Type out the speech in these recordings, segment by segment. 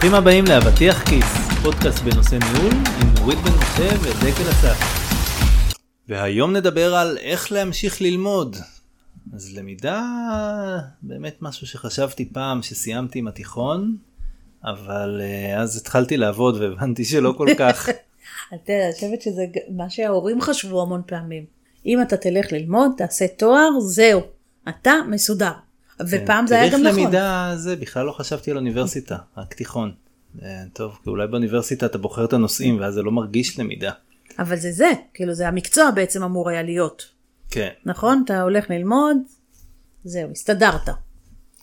ברוכים הבאים לאבטיח כיס, פודקאסט בנושא ניהול עם נורית בן משה ודקל אסף. והיום נדבר על איך להמשיך ללמוד. אז למידה באמת משהו שחשבתי פעם שסיימתי עם התיכון, אבל uh, אז התחלתי לעבוד והבנתי שלא כל כך. יודע, אני חושבת שזה מה שההורים חשבו המון פעמים. אם אתה תלך ללמוד, תעשה תואר, זהו, אתה מסודר. ופעם זה היה גם נכון. למידה זה בכלל לא חשבתי על אוניברסיטה, רק תיכון. אה, טוב, כי אולי באוניברסיטה אתה בוחר את הנושאים ואז זה לא מרגיש למידה. אבל זה זה, כאילו זה המקצוע בעצם אמור היה להיות. כן. נכון? אתה הולך ללמוד, זהו, הסתדרת.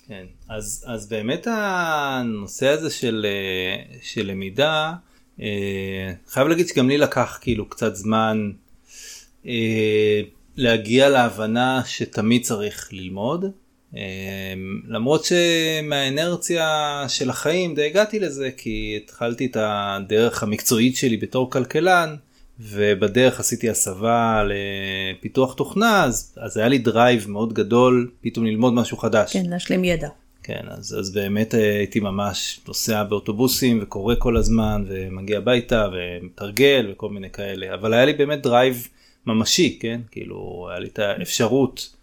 כן, אז, אז באמת הנושא הזה של, אה, של למידה, אה, חייב להגיד שגם לי לקח כאילו קצת זמן אה, להגיע להבנה שתמיד צריך ללמוד. אה, למרות שמהאינרציה של החיים די הגעתי לזה כי התחלתי את הדרך המקצועית שלי בתור כלכלן ובדרך עשיתי הסבה לפיתוח תוכנה אז, אז היה לי drive מאוד גדול פתאום ללמוד משהו חדש. כן, להשלים ידע. כן, אז, אז באמת הייתי ממש נוסע באוטובוסים וקורא כל הזמן ומגיע הביתה ומתרגל וכל מיני כאלה, אבל היה לי באמת drive ממשי, כן? כאילו, היה לי את האפשרות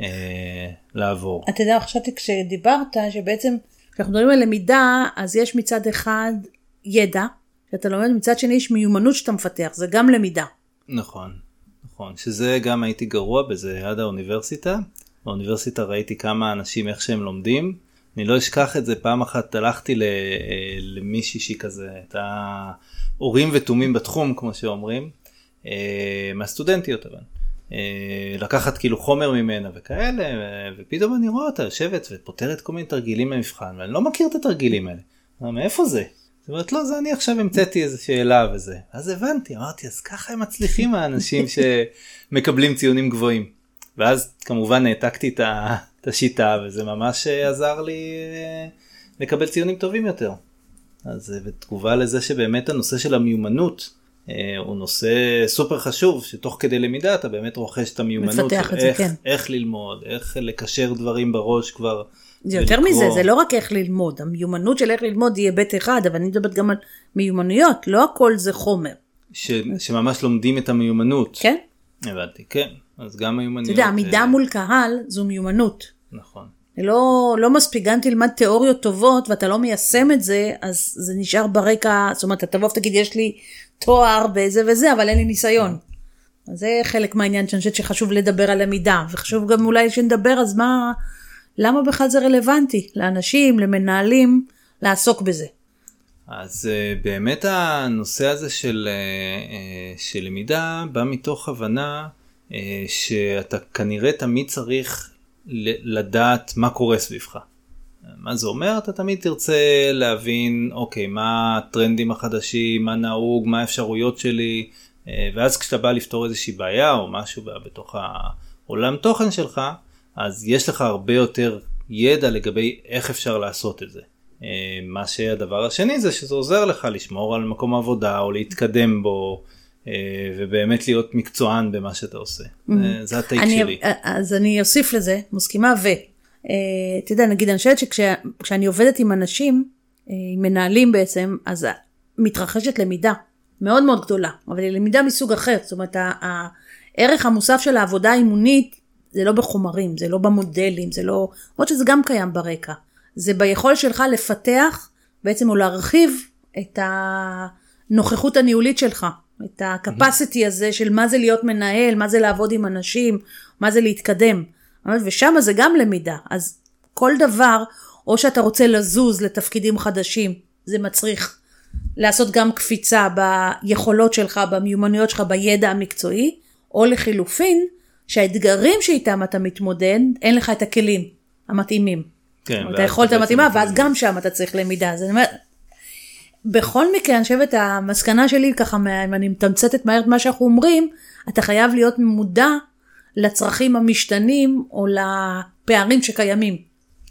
אה, לעבור. אתה יודע, חשבתי כשדיברת שבעצם כשאנחנו מדברים על למידה, אז יש מצד אחד ידע, שאתה לומד, מצד שני יש מיומנות שאתה מפתח, זה גם למידה. נכון, נכון, שזה גם הייתי גרוע בזה עד האוניברסיטה. באוניברסיטה ראיתי כמה אנשים איך שהם לומדים. אני לא אשכח את זה, פעם אחת הלכתי אה, למישהי שהיא כזה, הייתה אורים ותומים בתחום כמו שאומרים, אה, מהסטודנטיות אבל. אה, לקחת כאילו חומר ממנה וכאלה ופתאום אני רואה אותה יושבת ופותרת כל מיני תרגילים במבחן ואני לא מכיר את התרגילים האלה. מאיפה זה? זאת אומרת לא זה אני עכשיו המצאתי איזה שאלה וזה אז הבנתי אמרתי אז ככה הם מצליחים האנשים שמקבלים ציונים גבוהים ואז כמובן העתקתי את השיטה וזה ממש עזר לי אה, לקבל ציונים טובים יותר. אז בתגובה לזה שבאמת הנושא של המיומנות אה, הוא נושא סופר חשוב שתוך כדי למידה אתה באמת רוכש את המיומנות מפתח את איך, זה, כן. איך ללמוד איך לקשר דברים בראש כבר. זה יותר ולקרוא. מזה זה לא רק איך ללמוד המיומנות של איך ללמוד היא היבט אחד אבל אני מדברת גם על מיומנויות לא הכל זה חומר. ש, שממש לומדים את המיומנות. כן. הבנתי כן אז גם מיומנויות. אתה יודע עמידה אה... מול קהל זו מיומנות. נכון. לא, לא מספיק, גם תלמד תיאוריות טובות ואתה לא מיישם את זה, אז זה נשאר ברקע, זאת אומרת, אתה תבוא ותגיד, יש לי תואר בזה וזה, אבל אין לי ניסיון. אז זה חלק מהעניין שאני חושבת שחשוב לדבר על למידה, וחשוב גם אולי שנדבר, אז מה, למה בכלל זה רלוונטי לאנשים, למנהלים, לעסוק בזה. אז uh, באמת הנושא הזה של, uh, של למידה בא מתוך הבנה שאתה כנראה תמיד צריך לדעת מה קורה סביבך. מה זה אומר? אתה תמיד תרצה להבין, אוקיי, מה הטרנדים החדשים, מה נהוג, מה האפשרויות שלי, אה, ואז כשאתה בא לפתור איזושהי בעיה או משהו בתוך העולם תוכן שלך, אז יש לך הרבה יותר ידע לגבי איך אפשר לעשות את זה. אה, מה שהדבר השני זה שזה עוזר לך לשמור על מקום עבודה או להתקדם בו. אה, ובאמת להיות מקצוען במה שאתה עושה. Mm-hmm. זה הטייק שלי. אז אני אוסיף לזה, מסכימה ו... אה, אתה יודע, נגיד, אני חושבת שכשאני עובדת עם אנשים, אה, עם מנהלים בעצם, אז מתרחשת למידה מאוד מאוד גדולה, אבל היא למידה מסוג אחר. זאת אומרת, הערך המוסף של העבודה האימונית זה לא בחומרים, זה לא במודלים, זה לא... למרות שזה גם קיים ברקע. זה ביכולת שלך לפתח בעצם או להרחיב את הנוכחות הניהולית שלך, את ה-capacity הזה של מה זה להיות מנהל, מה זה לעבוד עם אנשים, מה זה להתקדם. ושם זה גם למידה. אז כל דבר, או שאתה רוצה לזוז לתפקידים חדשים, זה מצריך לעשות גם קפיצה ביכולות שלך, במיומנויות שלך, בידע המקצועי, או לחילופין, שהאתגרים שאיתם אתה מתמודד, אין לך את הכלים המתאימים. כן. את היכולת המתאימה, ואז גם שם אתה צריך למידה. אז אני אומרת, בכל מקרה, אני חושבת, המסקנה שלי, ככה, אם אני מתמצתת מהר את מה שאנחנו אומרים, אתה חייב להיות מודע לצרכים המשתנים או לפערים שקיימים.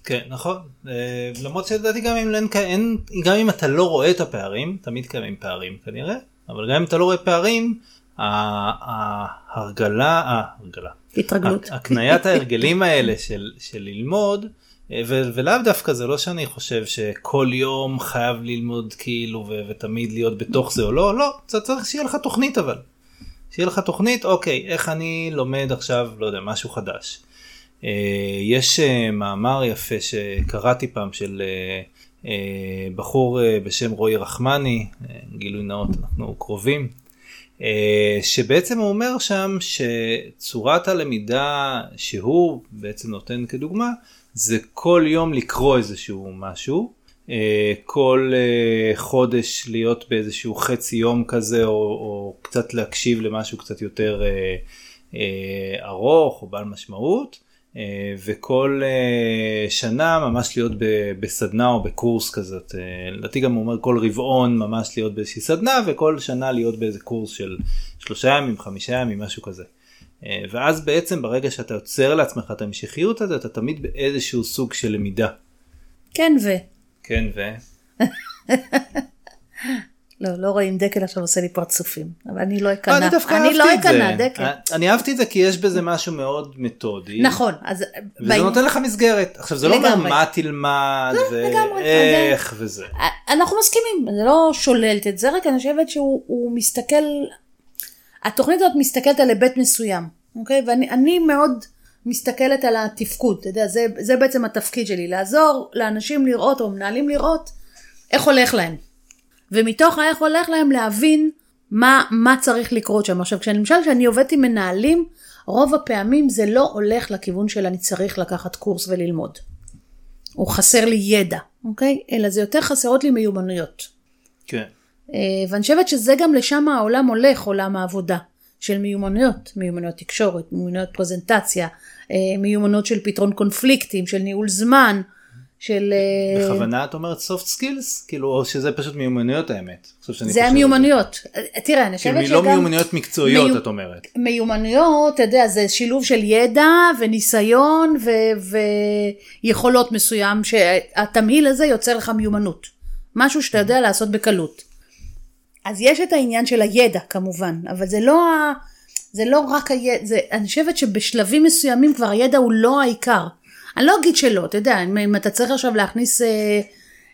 כן נכון אה, למרות שלדעתי גם אם, אין, אין, גם אם אתה לא רואה את הפערים תמיד קיימים פערים כנראה אבל גם אם אתה לא רואה פערים ההרגלה ההרגלה התרגלות הקניית ההרגלים האלה של, של ללמוד אה, ו- ולאו דווקא זה לא שאני חושב שכל יום חייב ללמוד כאילו ו- ותמיד להיות בתוך זה או לא, לא, צריך שיהיה לך תוכנית אבל. שיהיה לך תוכנית, אוקיי, איך אני לומד עכשיו, לא יודע, משהו חדש. אה, יש אה, מאמר יפה שקראתי פעם של בחור בשם רועי רחמני, גילוי נאות, אנחנו קרובים, שבעצם הוא אומר שם שצורת הלמידה שהוא בעצם נותן כדוגמה, זה כל יום לקרוא איזשהו משהו, אה, כל אה, חודש להיות באיזשהו חצי יום כזה או, או קצת להקשיב למשהו קצת יותר אה, ארוך או בעל משמעות וכל שנה ממש להיות בסדנה או בקורס כזאת, לדעתי גם הוא אומר כל רבעון ממש להיות באיזושהי סדנה וכל שנה להיות באיזה קורס של שלושה ימים, חמישה ימים, משהו כזה. אה, ואז בעצם ברגע שאתה יוצר לעצמך את המשכיות הזאת אתה תמיד באיזשהו סוג של למידה. כן ו. כן ו. לא, לא רואים דקל עכשיו עושה לי פרצופים, אבל אני לא אכנע, אני דווקא אהבתי לא אכנע, דקל. אה, אני אהבתי את זה כי יש בזה משהו מאוד מתודי. נכון, אז... וזה בעין... נותן לך מסגרת. עכשיו זה לא אומר מה תלמד, ואיך וזה. אנחנו מסכימים, זה לא שוללת את זה, רק אני חושבת שהוא מסתכל התוכנית הזאת מסתכלת על היבט מסוים, אוקיי? ואני מאוד מסתכלת על התפקוד, אתה יודע, זה, זה בעצם התפקיד שלי, לעזור לאנשים לראות או מנהלים לראות איך הולך להם. ומתוך האיך הולך להם להבין מה, מה צריך לקרות שם. עכשיו, למשל כשאני עובדת עם מנהלים, רוב הפעמים זה לא הולך לכיוון של אני צריך לקחת קורס וללמוד. או חסר לי ידע, אוקיי? אלא זה יותר חסרות לי מיומנויות. כן. אה, ואני חושבת שזה גם לשם העולם הולך, עולם העבודה. של מיומנויות, מיומנויות תקשורת, מיומנויות פרזנטציה, אה, מיומנויות של פתרון קונפליקטים, של ניהול זמן, של... אה, בכוונה את אומרת soft skills? כאילו, או שזה פשוט מיומנויות האמת? זה המיומנויות. תראה, אני חושבת כאילו, שגם... כאילו, לא מיומנויות מקצועיות, מיומ... את אומרת. מיומנויות, אתה יודע, זה שילוב של ידע וניסיון ו... ויכולות מסוים, שהתמהיל הזה יוצר לך מיומנות. משהו שאתה יודע לעשות בקלות. אז יש את העניין של הידע כמובן, אבל זה לא, ה... זה לא רק הידע, זה... אני חושבת שבשלבים מסוימים כבר הידע הוא לא העיקר. אני לא אגיד שלא, אתה יודע, אם אתה צריך עכשיו להכניס, אה,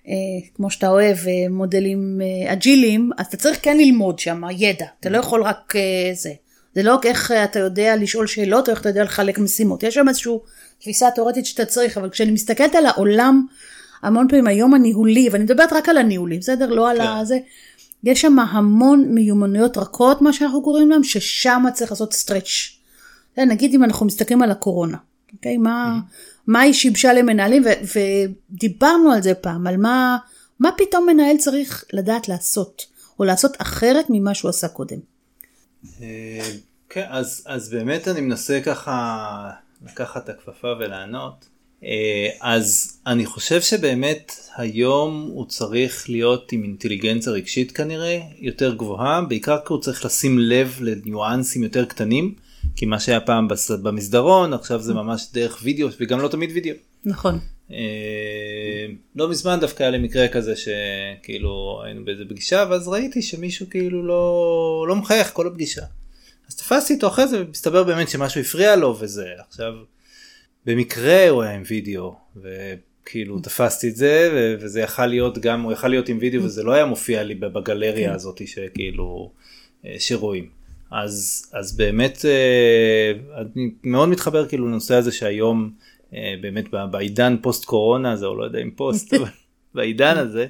אה, כמו שאתה אוהב, אה, מודלים אה, אג'יליים, אז אתה צריך כן ללמוד שם ידע, אתה לא יכול רק אה, זה. זה לא איך אתה יודע לשאול שאלות או איך אתה יודע לחלק משימות. יש שם איזושהי תפיסה תאורטית שאתה צריך, אבל כשאני מסתכלת על העולם, המון פעמים היום הניהולי, ואני מדברת רק על הניהולי, בסדר? לא כן. על הזה. יש שם המון מיומנויות רכות, מה שאנחנו קוראים להם, ששם צריך לעשות סטרץ'. נגיד אם אנחנו מסתכלים על הקורונה, אוקיי? מה, mm-hmm. מה היא שיבשה למנהלים, ו, ודיברנו על זה פעם, על מה, מה פתאום מנהל צריך לדעת לעשות, או לעשות אחרת ממה שהוא עשה קודם. אה, כן, אז, אז באמת אני מנסה ככה לקחת את הכפפה ולענות. אה, אז אני חושב שבאמת היום הוא צריך להיות עם אינטליגנציה רגשית כנראה יותר גבוהה, בעיקר כי הוא צריך לשים לב לניואנסים יותר קטנים, כי מה שהיה פעם במסדרון עכשיו זה ממש דרך וידאו וגם לא תמיד וידאו. נכון. אה, לא מזמן דווקא היה לי מקרה כזה שכאילו היינו באיזה פגישה ואז ראיתי שמישהו כאילו לא, לא מחייך כל הפגישה. אז תפסתי אותו אחרי זה ומסתבר באמת שמשהו הפריע לו וזה עכשיו. במקרה הוא היה עם וידאו וכאילו תפסתי את זה וזה יכל להיות גם הוא יכל להיות עם וידאו וזה לא היה מופיע לי בגלריה כן. הזאת שכאילו אה, שרואים אז אז באמת אה, אני מאוד מתחבר כאילו לנושא הזה שהיום אה, באמת בעידן פוסט קורונה זה או לא יודע אם פוסט אבל בעידן הזה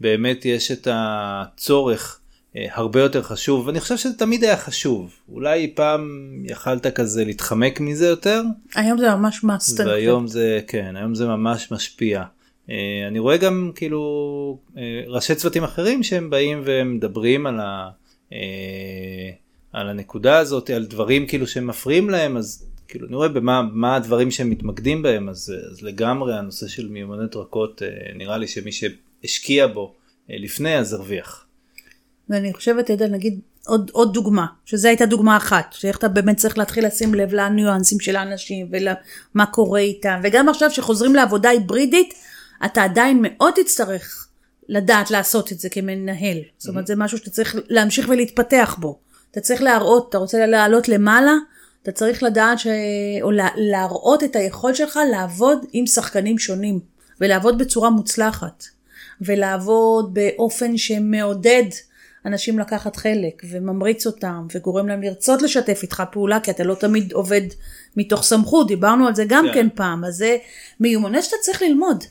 באמת יש את הצורך הרבה יותר חשוב ואני חושב שזה תמיד היה חשוב. אולי פעם יכלת כזה להתחמק מזה יותר? היום זה ממש must והיום זה כן היום זה ממש משפיע. אה, אני רואה גם כאילו אה, ראשי צוותים אחרים שהם באים ומדברים על, ה, על הנקודה הזאת על דברים כאילו שהם מפריעים להם אז כאילו אני רואה במה מה הדברים שהם מתמקדים בהם אז, אז לגמרי הנושא של מיומנות רכות נראה לי שמי שהשקיע בו לפני אז הרוויח. ואני חושבת, אתה יודע, נגיד עוד, עוד דוגמה, שזו הייתה דוגמה אחת, שאיך אתה באמת צריך להתחיל לשים לב לניואנסים של האנשים ולמה קורה איתם, וגם עכשיו שחוזרים לעבודה היברידית, אתה עדיין מאוד תצטרך לדעת לעשות את זה כמנהל. Mm-hmm. זאת אומרת, זה משהו שאתה צריך להמשיך ולהתפתח בו. אתה צריך להראות, אתה רוצה לעלות למעלה, אתה צריך לדעת ש... או לה... להראות את היכולת שלך לעבוד עם שחקנים שונים, ולעבוד בצורה מוצלחת, ולעבוד באופן שמעודד אנשים לקחת חלק, וממריץ אותם, וגורם להם לרצות לשתף איתך פעולה, כי אתה לא תמיד עובד מתוך סמכות, דיברנו על זה גם כן. כן פעם, אז זה מיומנות שאתה צריך ללמוד.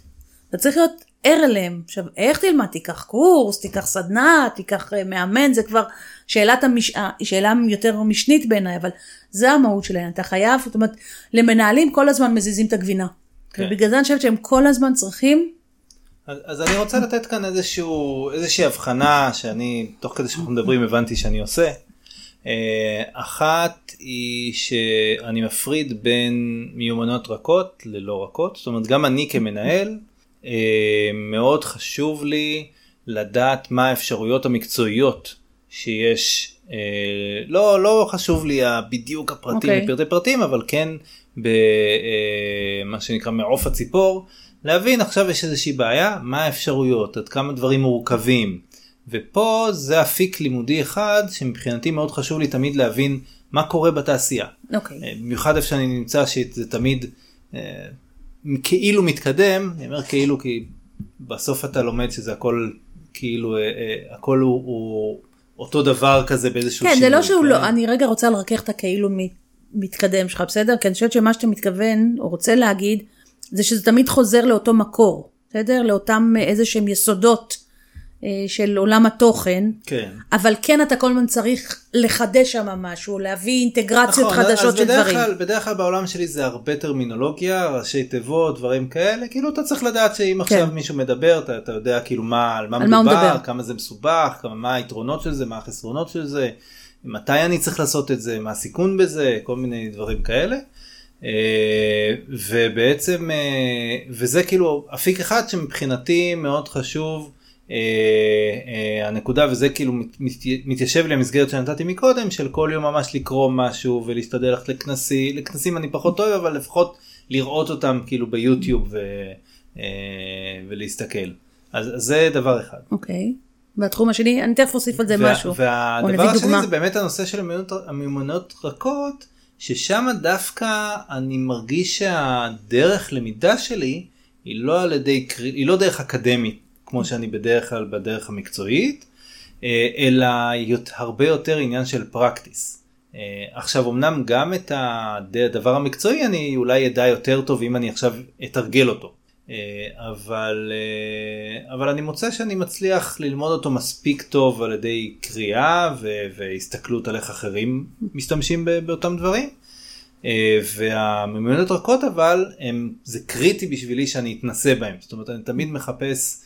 אתה צריך להיות ער אליהם. עכשיו, איך תלמד? תיקח קורס, תיקח סדנה, תיקח אה, מאמן, זה כבר שאלת המש... אה, שאלה יותר משנית בעיניי, אבל זה המהות שלהם. אתה חייב, זאת אומרת, למנהלים כל הזמן מזיזים את הגבינה. כן. ובגלל זה אני חושבת שהם כל הזמן צריכים, אז, אז אני רוצה לתת כאן איזשהו, איזושהי הבחנה שאני תוך כדי שאנחנו מדברים הבנתי שאני עושה. אה, אחת היא שאני מפריד בין מיומנויות רכות ללא רכות, זאת אומרת גם אני כמנהל אה, מאוד חשוב לי לדעת מה האפשרויות המקצועיות שיש, אה, לא, לא חשוב לי בדיוק הפרטים אוקיי. לפרטי פרטים אבל כן במה שנקרא מעוף הציפור להבין עכשיו יש איזושהי בעיה מה האפשרויות עד כמה דברים מורכבים ופה זה אפיק לימודי אחד שמבחינתי מאוד חשוב לי תמיד להבין מה קורה בתעשייה. אוקיי. אה, במיוחד איפה שאני נמצא שזה תמיד אה, כאילו מתקדם, אני אומר כאילו כי בסוף אתה לומד שזה הכל כאילו אה, אה, הכל הוא, הוא אותו דבר כזה באיזשהו כן, שינוי. זה לא שהוא כן? לא, אני רגע רוצה לרכך את הכאילו מתקדם שלך, בסדר? כי אני חושבת שמה שאתה מתכוון, או רוצה להגיד, זה שזה תמיד חוזר לאותו מקור, בסדר? לאותם אה, איזה שהם יסודות אה, של עולם התוכן, כן. אבל כן אתה כל הזמן צריך לחדש שם משהו, להביא אינטגרציות נכון, חדשות אז של דברים. כלל, בדרך כלל בעולם שלי זה הרבה טרמינולוגיה, ראשי תיבות, דברים כאלה, כאילו אתה צריך לדעת שאם עכשיו מישהו מדבר, אתה, אתה יודע כאילו מה, על מה כן. על מה מדובר, מדבר. כמה זה מסובך, כמה, מה היתרונות של זה, מה החסרונות של זה, מתי אני צריך לעשות את זה, מה הסיכון בזה, כל מיני דברים כאלה. אה, ובעצם, אה, וזה כאילו אפיק אחד שמבחינתי מאוד חשוב. אה, הנקודה וזה כאילו מת- מת- מתיישב לי המסגרת שנתתי מקודם של כל יום ממש לקרוא משהו ולהשתדל ללכת לכנסים לכנסים אני פחות אוהב אבל לפחות לראות אותם כאילו ביוטיוב ו, ולהסתכל אז אז זה דבר אחד. אוקיי. והתחום השני, אני תכף אוסיף על זה וה- משהו. והדבר השני דוגמה. זה באמת הנושא של המיומנויות רכות ששם דווקא אני מרגיש שהדרך למידה שלי היא לא על ידי היא לא דרך אקדמית כמו שאני בדרך כלל בדרך המקצועית אה, אלא הרבה יותר עניין של פרקטיס. אה, עכשיו אמנם גם את הד- הדבר המקצועי אני אולי אדע יותר טוב אם אני עכשיו אתרגל אותו. אה, אבל אה, אבל אני מוצא שאני מצליח ללמוד אותו מספיק טוב על ידי קריאה ו- והסתכלות על איך אחרים משתמשים באותם דברים. אה, והמיומנויות רכות אבל הם זה קריטי בשבילי שאני אתנסה בהם. זאת אומרת אני תמיד מחפש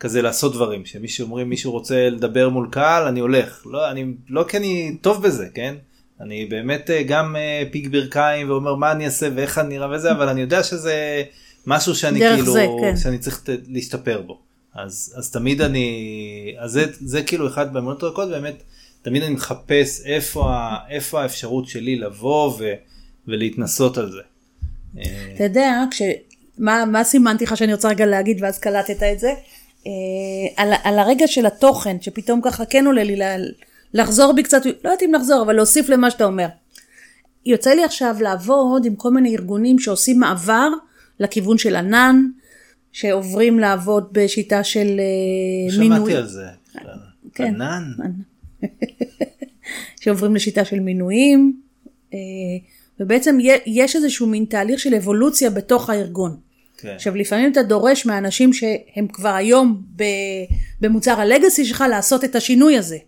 כזה לעשות דברים. שמישהו אומרים מישהו רוצה לדבר מול קהל אני הולך. לא אני לא כי אני טוב בזה כן? אני באמת גם פיק ברכיים ואומר מה אני אעשה ואיך אני נראה וזה אבל אני יודע שזה משהו שאני כאילו זה, כן. שאני צריך להשתפר בו אז אז תמיד אני אז זה זה כאילו אחד באמונות רכות באמת תמיד אני מחפש איפה איפה האפשרות שלי לבוא ו, ולהתנסות על זה. אה, אתה יודע, כש... מה, מה סימנתי לך שאני רוצה רגע להגיד ואז קלטת את זה? אה, על, על הרגע של התוכן, שפתאום ככה כן עולה לי לחזור בי קצת, לא יודעת אם לחזור, אבל להוסיף למה שאתה אומר. יוצא לי עכשיו לעבוד עם כל מיני ארגונים שעושים מעבר לכיוון של ענן, שעוברים לעבוד בשיטה של אה, מינוי, שמעתי על זה. כן. ענן. שעוברים לשיטה של מינויים, אה, ובעצם יש איזשהו מין תהליך של אבולוציה בתוך הארגון. כן. עכשיו לפעמים אתה דורש מהאנשים שהם כבר היום במוצר הלגאסי שלך לעשות את השינוי הזה.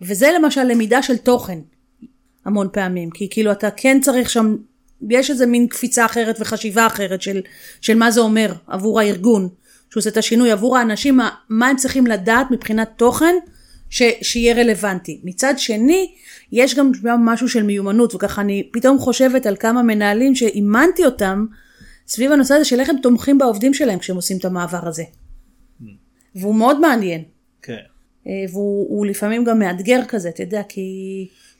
וזה למשל למידה של תוכן המון פעמים כי כאילו אתה כן צריך שם יש איזה מין קפיצה אחרת וחשיבה אחרת של, של מה זה אומר עבור הארגון שהוא עושה את השינוי עבור האנשים מה, מה הם צריכים לדעת מבחינת תוכן ש, שיהיה רלוונטי. מצד שני יש גם משהו של מיומנות וככה אני פתאום חושבת על כמה מנהלים שאימנתי אותם סביב הנושא הזה של איך הם תומכים בעובדים שלהם כשהם עושים את המעבר הזה. והוא מאוד מעניין. כן. אה, והוא הוא לפעמים גם מאתגר כזה, אתה יודע, כי...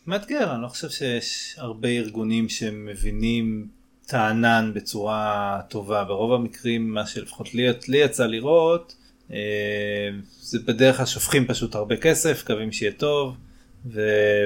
מאתגר, אני לא חושב שיש הרבה ארגונים שמבינים את הענן בצורה טובה. ברוב המקרים, מה שלפחות לי, לי יצא לראות, אה, זה בדרך כלל שופכים פשוט הרבה כסף, מקווים שיהיה טוב, ו,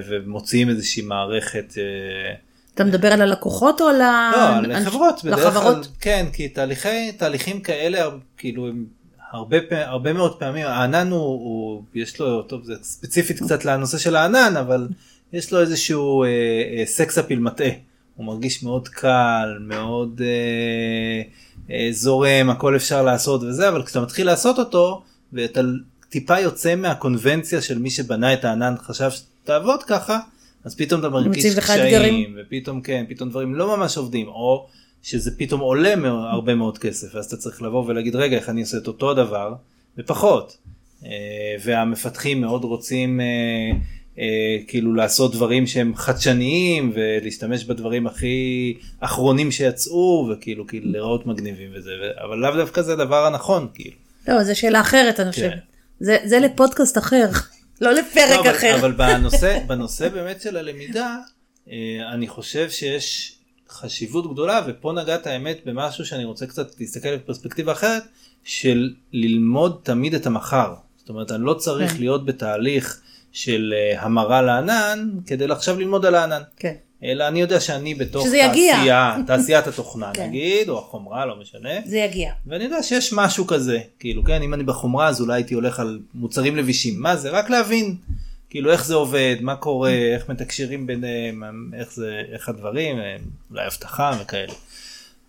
ומוציאים איזושהי מערכת אה, אתה מדבר על הלקוחות או על ה... לא, על חברות, בדרך כלל, לחברות? כן, כי תהליכי, תהליכים כאלה, כאילו, הם הרבה, הרבה מאוד פעמים, הענן הוא, הוא, יש לו, טוב, זה ספציפית קצת לנושא של הענן, אבל יש לו איזשהו אה, אה, סקס אפיל מטעה. הוא מרגיש מאוד קל, מאוד אה, אה, זורם, הכל אפשר לעשות וזה, אבל כשאתה מתחיל לעשות אותו, ואתה טיפה יוצא מהקונבנציה של מי שבנה את הענן חשב שתעבוד ככה, אז פתאום אתה מרגיש קשיים, אתגרים. ופתאום כן, פתאום דברים לא ממש עובדים, או שזה פתאום עולה הרבה מאוד כסף, ואז אתה צריך לבוא ולהגיד רגע איך אני עושה את אותו דבר, ופחות. אה, והמפתחים מאוד רוצים אה, כאילו לעשות דברים שהם חדשניים ולהשתמש בדברים הכי אחרונים שיצאו וכאילו כאילו להיראות מגניבים וזה, אבל לאו דווקא זה הדבר הנכון כאילו. לא, זו שאלה אחרת, אני חושבת. כן. זה, זה לפודקאסט אחר, לא לפרק לא, אבל, אחר. אבל בנושא, בנושא באמת של הלמידה, אה, אני חושב שיש חשיבות גדולה, ופה נגעת האמת במשהו שאני רוצה קצת להסתכל בפרספקטיבה אחרת, של ללמוד תמיד את המחר. זאת אומרת, אני לא צריך כן. להיות בתהליך של אה, המרה לענן, כדי עכשיו ללמוד על הענן. כן. אלא אני יודע שאני בתוך. תעשייה, תעשיית התוכנה כן. נגיד, או החומרה, לא משנה. זה יגיע. ואני יודע שיש משהו כזה, כאילו כן, אם אני בחומרה אז אולי הייתי הולך על מוצרים לבישים, מה זה? רק להבין, כאילו איך זה עובד, מה קורה, איך מתקשרים ביניהם, איך זה, איך הדברים, אולי אבטחה וכאלה.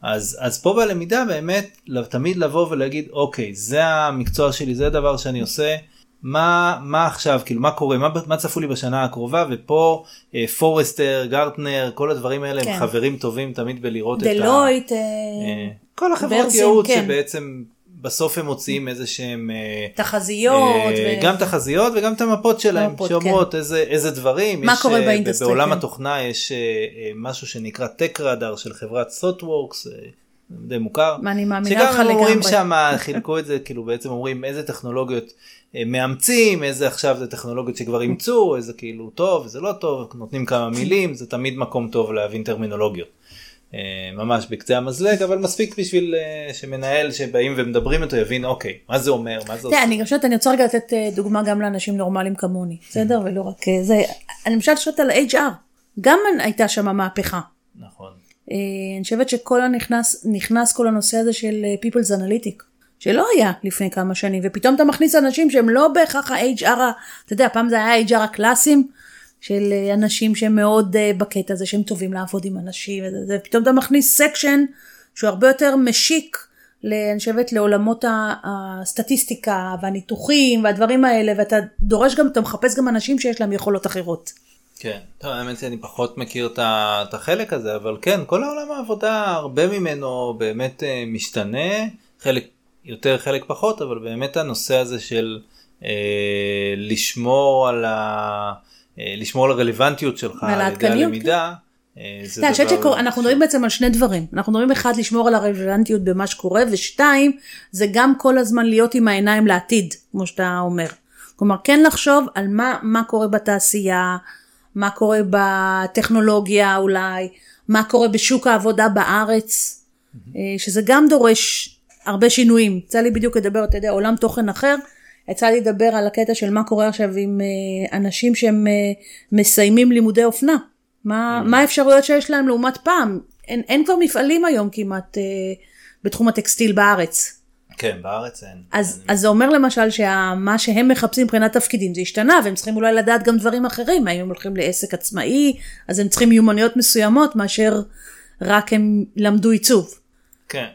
אז, אז פה בלמידה באמת תמיד לבוא ולהגיד אוקיי זה המקצוע שלי זה הדבר שאני עושה מה מה עכשיו כאילו מה קורה מה, מה צפו לי בשנה הקרובה ופה אה, פורסטר גרטנר כל הדברים האלה כן. הם חברים טובים תמיד בלראות את ה... דלויט, אה, אה, כל החברות ברסים, ייעוץ כן. שבעצם בסוף הם מוציאים איזה שהם אה, תחזיות. אה, ו- גם תחזיות וגם את המפות שלהם מפות, שאומרות איזה איזה דברים מה יש, קורה אה, ב industry, בעולם כן. התוכנה יש אה, אה, משהו שנקרא tech radar של חברת ThoughtWorks די מוכר אני מאמינה שגם לך הם אומרים לגמרי. שם חילקו את זה כאילו בעצם אומרים איזה טכנולוגיות אה, מאמצים איזה עכשיו זה טכנולוגיות שכבר אימצו איזה כאילו טוב איזה לא טוב נותנים כמה מילים זה תמיד מקום טוב להבין טרמינולוגיות. אה, ממש בקצה המזלג אבל מספיק בשביל אה, שמנהל שבאים ומדברים איתו יבין אוקיי מה זה אומר מה זה עושה. אני חושבת, אני רוצה רגע לתת אה, דוגמה גם לאנשים נורמליים כמוני, בסדר? ולא רק אה, זה. אני למשל חושבת על HR, גם הייתה שם מהפכה. נכון. אה, אני חושבת שכל הנכנס, נכנס כל הנושא הזה של אה, People's Analytic, שלא היה לפני כמה שנים, ופתאום אתה מכניס אנשים שהם לא בהכרח ה-HR, אתה יודע, פעם זה היה ה-HR הקלאסיים, של אה, אנשים שהם מאוד אה, בקטע הזה, שהם טובים לעבוד עם אנשים, ופתאום אתה מכניס section שהוא הרבה יותר משיק, אני חושבת, לעולמות הסטטיסטיקה והניתוחים והדברים האלה, ואתה דורש גם, אתה מחפש גם אנשים שיש להם יכולות אחרות. כן, טוב, האמת שאני פחות מכיר את החלק הזה, אבל כן, כל העולם העבודה, הרבה ממנו באמת אה, משתנה, חלק יותר, חלק פחות, אבל באמת הנושא הזה של אה, לשמור על ה... אה, לשמור על הרלוונטיות שלך על ידי הלמידה, אה, זה דבר... שאנחנו מדברים בעצם על שני דברים. אנחנו מדברים אחד, לשמור על הרלוונטיות במה שקורה, ושתיים, זה גם כל הזמן להיות עם העיניים לעתיד, כמו שאתה אומר. כלומר, כן לחשוב על מה, מה קורה בתעשייה, מה קורה בטכנולוגיה אולי, מה קורה בשוק העבודה בארץ, אה, שזה גם דורש הרבה שינויים. יצא לי בדיוק לדבר, אתה יודע, עולם תוכן אחר. יצא לי לדבר על הקטע של מה קורה עכשיו עם אה, אנשים שהם אה, מסיימים לימודי אופנה. מה, מה האפשרויות שיש להם לעומת פעם? אין, אין כבר מפעלים היום כמעט אה, בתחום הטקסטיל בארץ. כן, בארץ אין. אז, אין. אז זה אומר למשל שמה שהם מחפשים מבחינת תפקידים זה השתנה והם צריכים אולי לדעת גם דברים אחרים, האם הם הולכים לעסק עצמאי, אז הם צריכים מיומנויות מסוימות מאשר רק הם למדו עיצוב. כן,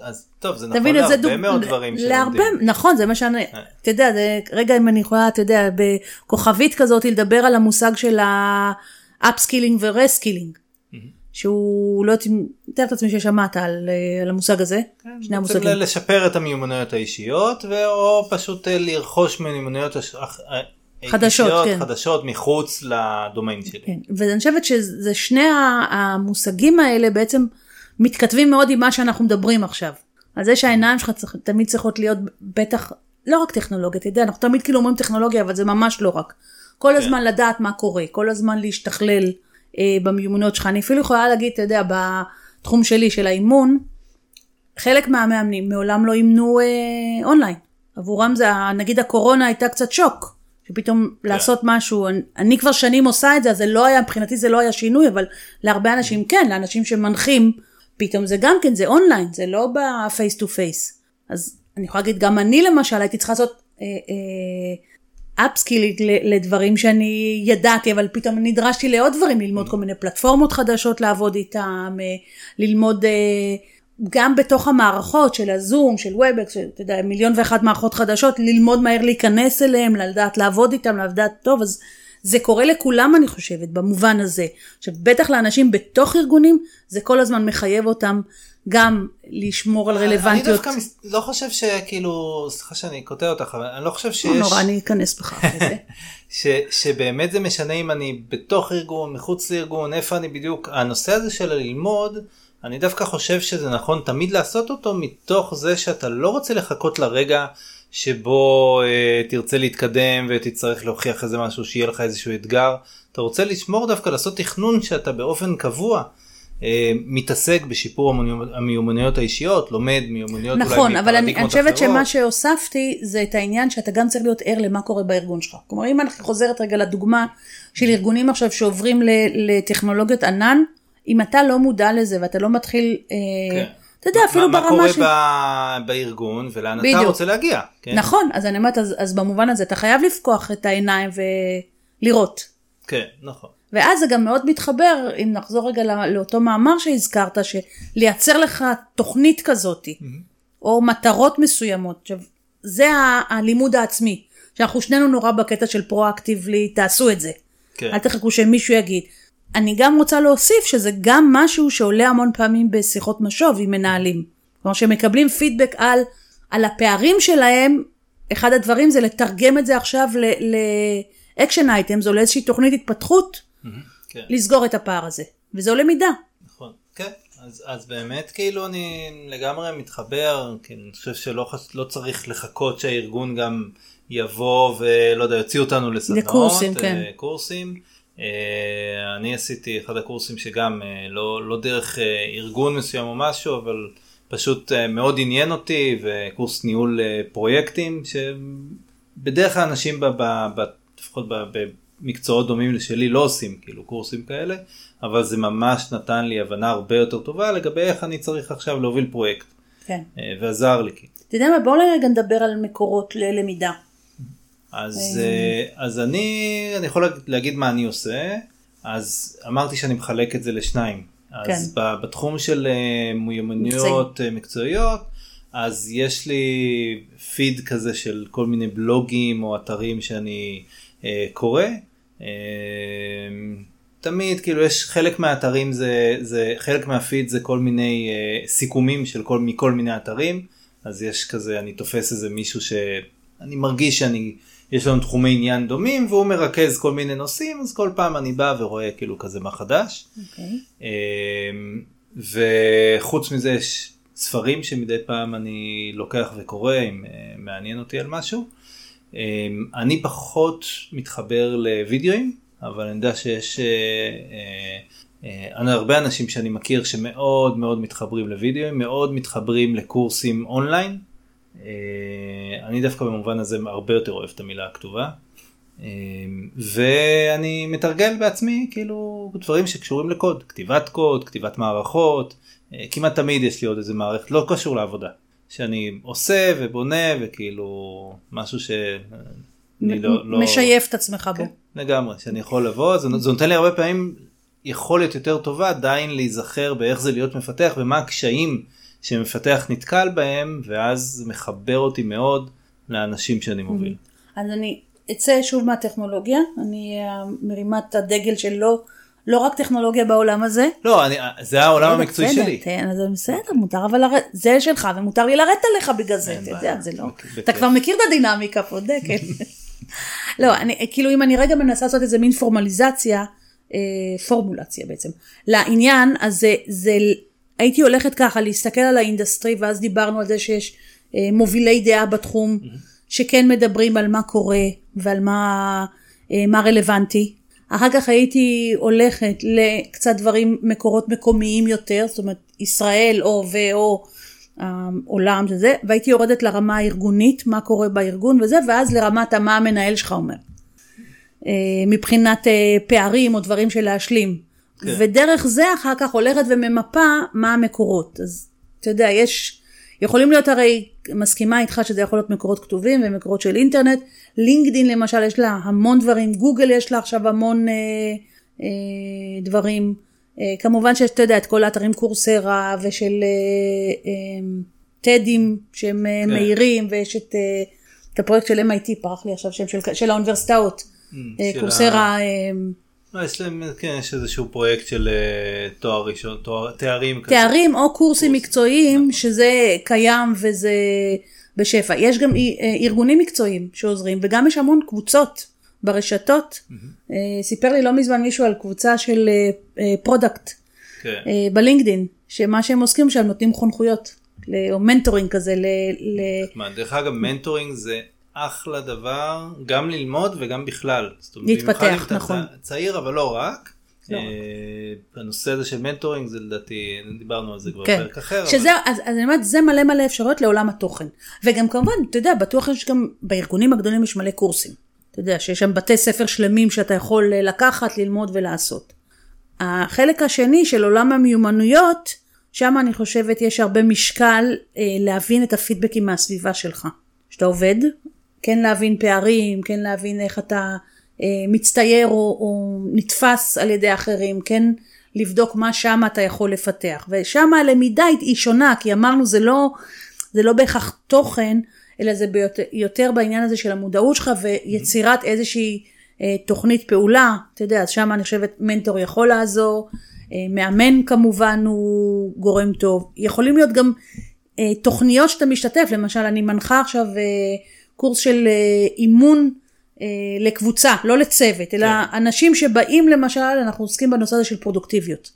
אז- טוב, זה נכון להרבה דוג- מאוד דברים להרבה, שלומדים. נכון, זה מה שאני, אה. אתה יודע, זה, רגע אם אני יכולה, אתה יודע, בכוכבית כזאת לדבר על המושג של ה-upskilling ו-reskilling, שהוא לא יודעת אם, מתאר את עצמי ששמעת על, אה, על המושג הזה, כן, שני המושגים. לשפר את המיומנויות האישיות או פשוט אה, לרכוש מיומנויות הש- חדשות, אישיות כן. חדשות מחוץ לדומיין שלי. כן, ואני חושבת שזה שני המושגים האלה בעצם מתכתבים מאוד עם מה שאנחנו מדברים עכשיו. על זה שהעיניים שלך צריך, תמיד צריכות להיות בטח, לא רק טכנולוגיה, אתה יודע, אנחנו תמיד כאילו אומרים טכנולוגיה, אבל זה ממש לא רק. כל כן. הזמן לדעת מה קורה, כל הזמן להשתכלל אה, במיומנויות שלך. אני אפילו יכולה להגיד, אתה יודע, בתחום שלי של האימון, חלק מהמאמנים מעולם לא אימנו אה, אונליין. עבורם זה, נגיד הקורונה הייתה קצת שוק. שפתאום כן. לעשות משהו, אני, אני כבר שנים עושה את זה, אז זה לא היה, מבחינתי זה לא היה שינוי, אבל להרבה אנשים כן, לאנשים שמנחים, פתאום זה גם כן, זה אונליין, זה לא ב face to face. אז אני יכולה להגיד, גם אני למשל הייתי צריכה לעשות upskill ית אה, אה, לדברים שאני ידעתי, אבל פתאום נדרשתי לעוד דברים, ללמוד כל מיני פלטפורמות חדשות לעבוד איתם, אה, ללמוד... אה, גם בתוך המערכות של הזום, של וובקס, אתה יודע, מיליון ואחת מערכות חדשות, ללמוד מהר להיכנס אליהם, לדעת לעבוד איתם, לדעת טוב, אז זה קורה לכולם אני חושבת, במובן הזה. עכשיו, בטח לאנשים בתוך ארגונים, זה כל הזמן מחייב אותם גם לשמור על רלוונטיות. אני דווקא לא חושב שכאילו, סליחה שאני קוטע אותך, אבל אני לא חושב שיש... נורא, אני אכנס בך אחרי זה. שבאמת זה משנה אם אני בתוך ארגון, מחוץ לארגון, איפה אני בדיוק, הנושא הזה של ללמוד, אני דווקא חושב שזה נכון תמיד לעשות אותו מתוך זה שאתה לא רוצה לחכות לרגע שבו אה, תרצה להתקדם ותצטרך להוכיח איזה משהו שיהיה לך איזשהו אתגר. אתה רוצה לשמור דווקא לעשות תכנון שאתה באופן קבוע אה, מתעסק בשיפור המיומנויות האישיות, לומד מיומנויות נכון, אולי אבל אני, אני חושבת שמה שהוספתי זה את העניין שאתה גם צריך להיות ער למה קורה בארגון שלך. כלומר אם אני חוזרת רגע לדוגמה של ארגונים עכשיו שעוברים לטכנולוגיות ענן, אם אתה לא מודע לזה ואתה לא מתחיל, אה, כן. אתה יודע, אפילו מה, ברמה של... מה קורה ב... בארגון ולאן בדיוק. אתה רוצה להגיע. כן? נכון, אז אני אומרת, אז, אז במובן הזה אתה חייב לפקוח את העיניים ולראות. כן, נכון. ואז זה גם מאוד מתחבר, אם נחזור רגע לא, לאותו מאמר שהזכרת, שלייצר לך תוכנית כזאת, mm-hmm. או מטרות מסוימות. עכשיו, זה הלימוד העצמי, שאנחנו שנינו נורא בקטע של proactively, תעשו את זה. כן. אל תחכו שמישהו יגיד. אני גם רוצה להוסיף שזה גם משהו שעולה המון פעמים בשיחות משוב עם מנהלים. כלומר שמקבלים פידבק על, על הפערים שלהם, אחד הדברים זה לתרגם את זה עכשיו ל action items או לאיזושהי תוכנית התפתחות, mm-hmm, כן. לסגור את הפער הזה. וזו למידה. נכון, כן. אז, אז באמת כאילו אני לגמרי מתחבר, כי אני חושב שלא לא צריך לחכות שהארגון גם יבוא ולא יודע, יוציא אותנו לסדנאות, לקורסים, כן. אה, קורסים. אה, אני עשיתי אחד הקורסים שגם אה, לא, לא דרך אה, ארגון מסוים או משהו, אבל פשוט מאוד עניין אותי, וקורס ניהול פרויקטים, שבדרך כלל אנשים, ב, ב, ב, לפחות במקצועות דומים לשלי, לא עושים כאילו קורסים כאלה, אבל זה ממש נתן לי הבנה הרבה יותר טובה לגבי איך אני צריך עכשיו להוביל פרויקט. כן. ועזר לי. אתה יודע מה, בואו נדבר על מקורות ללמידה. אז, אה, אז אני, אני יכול להגיד מה אני עושה, אז אמרתי שאני מחלק את זה לשניים. אז כן. בתחום של אה, מיומנויות מקצועי. אה, מקצועיות, אז יש לי פיד כזה של כל מיני בלוגים או אתרים שאני אה, קורא. אה, תמיד כאילו יש חלק מהאתרים זה, זה חלק מהפיד זה כל מיני אה, סיכומים של כל, מכל מיני אתרים. אז יש כזה, אני תופס איזה מישהו שאני מרגיש שאני יש לנו תחומי עניין דומים והוא מרכז כל מיני נושאים אז כל פעם אני בא ורואה כאילו כזה מה חדש. Okay. אוקיי. אמ, וחוץ מזה יש ספרים שמדי פעם אני לוקח וקורא אם אה, מעניין אותי על משהו. אמ, אני פחות מתחבר לוידאוים אבל אני יודע שיש אה, אה, אני הרבה אנשים שאני מכיר שמאוד מאוד מתחברים לוידאוים מאוד מתחברים לקורסים אונליין. אה, אני דווקא במובן הזה הרבה יותר אוהב את המילה הכתובה. אה, ואני מתרגל בעצמי כאילו דברים שקשורים לקוד, כתיבת קוד, כתיבת מערכות, אה, כמעט תמיד יש לי עוד איזה מערכת, לא קשור לעבודה, שאני עושה ובונה וכאילו משהו ש... אני לא, לא... משייף את עצמך בו. כן, לגמרי, שאני יכול לבוא, זה, זה נותן לי הרבה פעמים יכולת יותר טובה עדיין להיזכר באיך זה להיות מפתח ומה הקשיים שמפתח נתקל בהם ואז זה מחבר אותי מאוד לאנשים שאני מוביל. אז אני אצא שוב מהטכנולוגיה, אני אה, מרימה את הדגל של לא, לא רק טכנולוגיה בעולם הזה. לא, אני, זה העולם המקצועי בסדר, שלי. תן, זה בסדר, מותר אבל לרדת, זה שלך ומותר לי לרדת עליך בגלל זה, אתה יודע, זה לא, אוקיי, אתה כבר מכיר את הדינמיקה פה, דקל. לא, אני, כאילו אם אני רגע מנסה לעשות איזה מין פורמליזציה, אה, פורמולציה בעצם, לעניין, אז זה, זה הייתי הולכת ככה להסתכל על ה industry ואז דיברנו על זה שיש אה, מובילי דעה בתחום mm-hmm. שכן מדברים על מה קורה ועל מה, אה, מה רלוונטי. אחר כך הייתי הולכת לקצת דברים מקורות מקומיים יותר זאת אומרת ישראל או ואו העולם שזה והייתי יורדת לרמה הארגונית מה קורה בארגון וזה ואז לרמת מה המנהל שלך אומר. אה, מבחינת אה, פערים או דברים של להשלים. כן. ודרך זה אחר כך הולכת וממפה מה המקורות. אז אתה יודע, יש, יכולים להיות הרי, מסכימה איתך שזה יכול להיות מקורות כתובים ומקורות של אינטרנט. לינקדין למשל יש לה המון דברים, גוגל יש לה עכשיו המון אה, אה, דברים. אה, כמובן שיש, אתה יודע, את כל האתרים קורסרה ושל אה, אה, טדים שהם אה, כן. מהירים, ויש את, אה, את הפרויקט של MIT, פרח לי עכשיו שם של, של האוניברסיטאות. אה, של Coursera, אה, לא, יש להם, כן, יש איזשהו פרויקט של אה, תואר ראשון, תואר, תארים כזה. תארים או קורסים מקצועיים, שזה קיים וזה בשפע. יש גם אה, ארגונים מקצועיים שעוזרים, וגם יש המון קבוצות ברשתות. אה, סיפר לי לא מזמן מישהו על קבוצה של product כן. בלינקדין, שמה שהם עוסקים שם נותנים חונכויות, או mentoring כזה, ל... ל- מה, דרך אגב, mentoring זה אחלה דבר, גם ללמוד וגם בכלל. להתפתח, נכון. צעיר, אבל לא רק. לא אה, הנושא הזה של mentoring זה לדעתי, דיברנו על זה כבר כן, בפרק אחר. שזה, אבל- אז, אז אני אומרת, זה מלא מלא אפשרויות לעולם התוכן. וגם כמובן, אתה יודע, בטוח יש גם, בארגונים הגדולים יש מלא קורסים. אתה יודע, שיש שם בתי ספר שלמים שאתה יכול אה, לקחת, ללמוד ולעשות. החלק השני של עולם המיומנויות, שם אני חושבת יש הרבה משקל אה, להבין את הפידבקים מהסביבה שלך. כשאתה עובד, כן להבין פערים, כן להבין איך אתה אה, מצטייר או, או נתפס על ידי אחרים, כן לבדוק מה שם אתה יכול לפתח. ושם הלמידה היא- שונה, כי אמרנו זה לא, זה לא בהכרח תוכן, אלא זה ביותר, יותר בעניין הזה של המודעות שלך ויצירת איזושהי אה, תוכנית פעולה. אתה יודע, אז שם אני חושבת מנטור יכול לעזור, אה, מאמן כמובן הוא גורם טוב. יכולים להיות גם אה, תוכניות שאתה משתתף, למשל אני מנחה עכשיו אה, קורס של אה, אימון אה, לקבוצה, לא לצוות, אלא כן. אנשים שבאים למשל, אנחנו עוסקים בנושא הזה של פרודוקטיביות.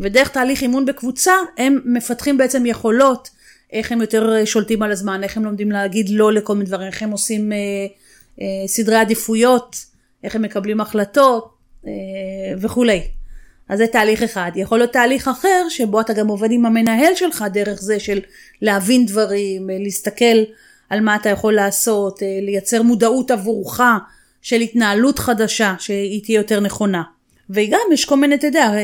ודרך תהליך אימון בקבוצה הם מפתחים בעצם יכולות, איך הם יותר אה, שולטים על הזמן, איך הם לומדים להגיד לא לכל מיני דברים, איך הם עושים אה, אה, סדרי עדיפויות, איך הם מקבלים החלטות אה, וכולי. אז זה תהליך אחד. יכול להיות תהליך אחר שבו אתה גם עובד עם המנהל שלך דרך זה של להבין דברים, להסתכל על מה אתה יכול לעשות, אה, לייצר מודעות עבורך של התנהלות חדשה שהיא תהיה יותר נכונה. וגם יש כל מיני, אתה יודע, אה,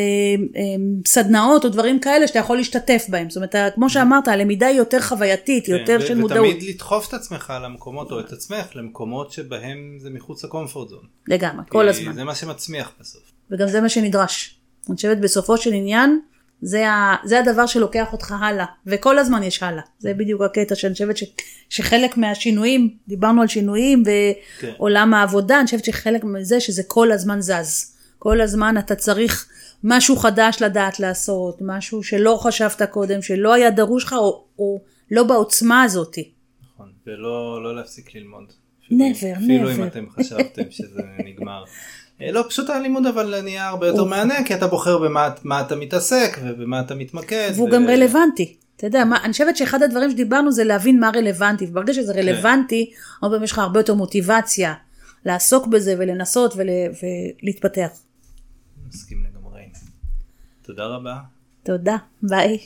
אה, סדנאות או דברים כאלה שאתה יכול להשתתף בהם. זאת אומרת, כמו שאמרת, הלמידה היא יותר חווייתית, היא כן, יותר של מודעות. ותמיד לדחוף את עצמך למקומות, או את עצמך, למקומות שבהם זה מחוץ לקומפורט זון. לגמרי, כל הזמן. זה מה שמצמיח בסוף. וגם זה מה שנדרש. אני חושבת בסופו של עניין, זה, ה, זה הדבר שלוקח אותך הלאה, וכל הזמן יש הלאה. זה בדיוק הקטע שאני חושבת ש, שחלק מהשינויים, דיברנו על שינויים כן. ועולם העבודה, אני חושבת שחלק מזה שזה כל הזמן זז. כל הזמן אתה צריך משהו חדש לדעת לעשות, משהו שלא חשבת קודם, שלא היה דרוש לך, או, או לא בעוצמה הזאתי. נכון, ולא לא להפסיק ללמוד. Never, אפילו never. אם אתם חשבתם שזה נגמר. אה, לא, פשוט הלימוד אבל נהיה הרבה יותר מהנה, כי אתה בוחר במה מה אתה מתעסק ובמה אתה מתמקד. והוא ו- גם רלוונטי. אתה יודע, מה, אני חושבת שאחד הדברים שדיברנו זה להבין מה רלוונטי, וברגע שזה כן. רלוונטי, הרבה פעמים יש לך הרבה יותר מוטיבציה לעסוק בזה ולנסות ול, ולהתפתח. מסכים לגמרי. תודה רבה. תודה, ביי.